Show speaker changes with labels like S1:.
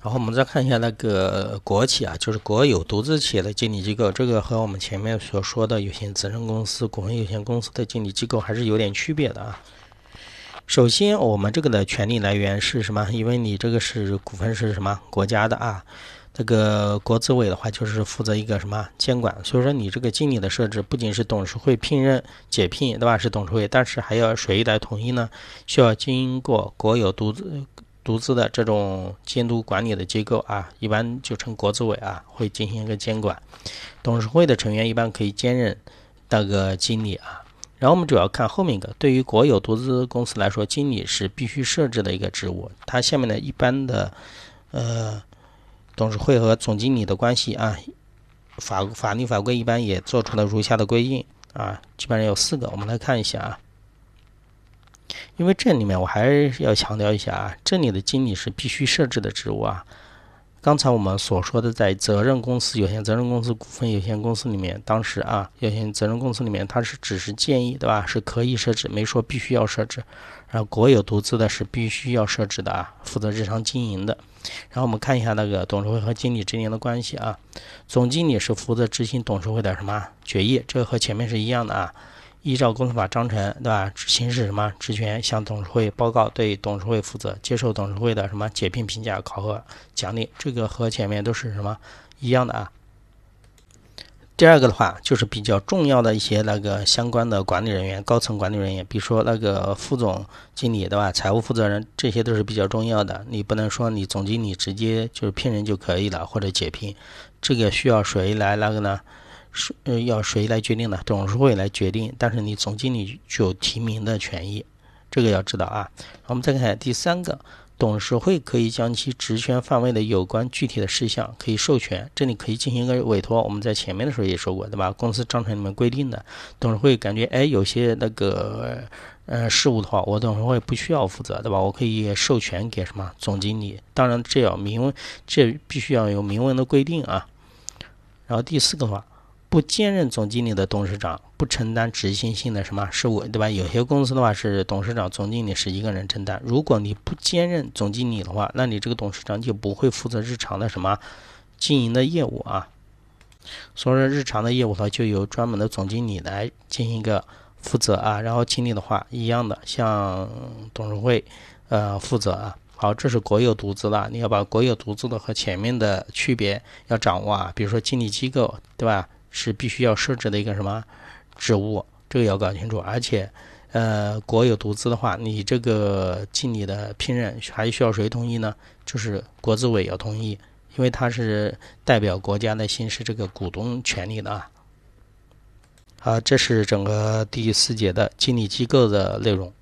S1: 然后我们再看一下那个国企啊，就是国有独资企业的经理机构，这个和我们前面所说的有限责任公司、股份有限公司的经理机构还是有点区别的啊。首先，我们这个的权利来源是什么？因为你这个是股份是什么国家的啊？这个国资委的话就是负责一个什么监管，所以说你这个经理的设置不仅是董事会聘任、解聘，对吧？是董事会，但是还要谁来统一呢？需要经过国有独资。独资的这种监督管理的机构啊，一般就称国资委啊，会进行一个监管。董事会的成员一般可以兼任那个经理啊。然后我们主要看后面一个，对于国有独资公司来说，经理是必须设置的一个职务。它下面的一般的呃董事会和总经理的关系啊，法法律法规一般也做出了如下的规定啊，基本上有四个，我们来看一下啊。因为这里面我还是要强调一下啊，这里的经理是必须设置的职务啊。刚才我们所说的，在责任公司、有限责任公司、股份有限公司里面，当时啊，有限责任公司里面它是只是建议，对吧？是可以设置，没说必须要设置。然后国有独资的是必须要设置的啊，负责日常经营的。然后我们看一下那个董事会和经理之间的关系啊，总经理是负责执行董事会的什么决议，这个和前面是一样的啊。依照公司法章程，对吧？行使什么职权？向董事会报告，对董事会负责，接受董事会的什么解聘、评价、考核、奖励，这个和前面都是什么一样的啊？第二个的话，就是比较重要的一些那个相关的管理人员、高层管理人员，比如说那个副总经理，对吧？财务负责人，这些都是比较重要的。你不能说你总经理直接就是聘人就可以了，或者解聘，这个需要谁来那个呢？是呃，要谁来决定呢？董事会来决定，但是你总经理具有提名的权益，这个要知道啊。我们再看第三个，董事会可以将其职权范围的有关具体的事项可以授权，这里可以进行一个委托。我们在前面的时候也说过，对吧？公司章程里面规定的，董事会感觉哎，有些那个呃事务的话，我董事会不需要负责，对吧？我可以授权给什么总经理？当然这要明文，这必须要有明文的规定啊。然后第四个的话。不兼任总经理的董事长不承担执行性的什么事务，对吧？有些公司的话是董事长、总经理是一个人承担。如果你不兼任总经理的话，那你这个董事长就不会负责日常的什么经营的业务啊。所以说，日常的业务的话，就由专门的总经理来进行一个负责啊。然后经理的话，一样的向董事会呃负责啊。好，这是国有独资的，你要把国有独资的和前面的区别要掌握啊。比如说经理机构，对吧？是必须要设置的一个什么职务，这个要搞清楚。而且，呃，国有独资的话，你这个经理的聘任还需要谁同意呢？就是国资委要同意，因为他是代表国家的行使这个股东权利的啊。好，这是整个第四节的经理机构的内容。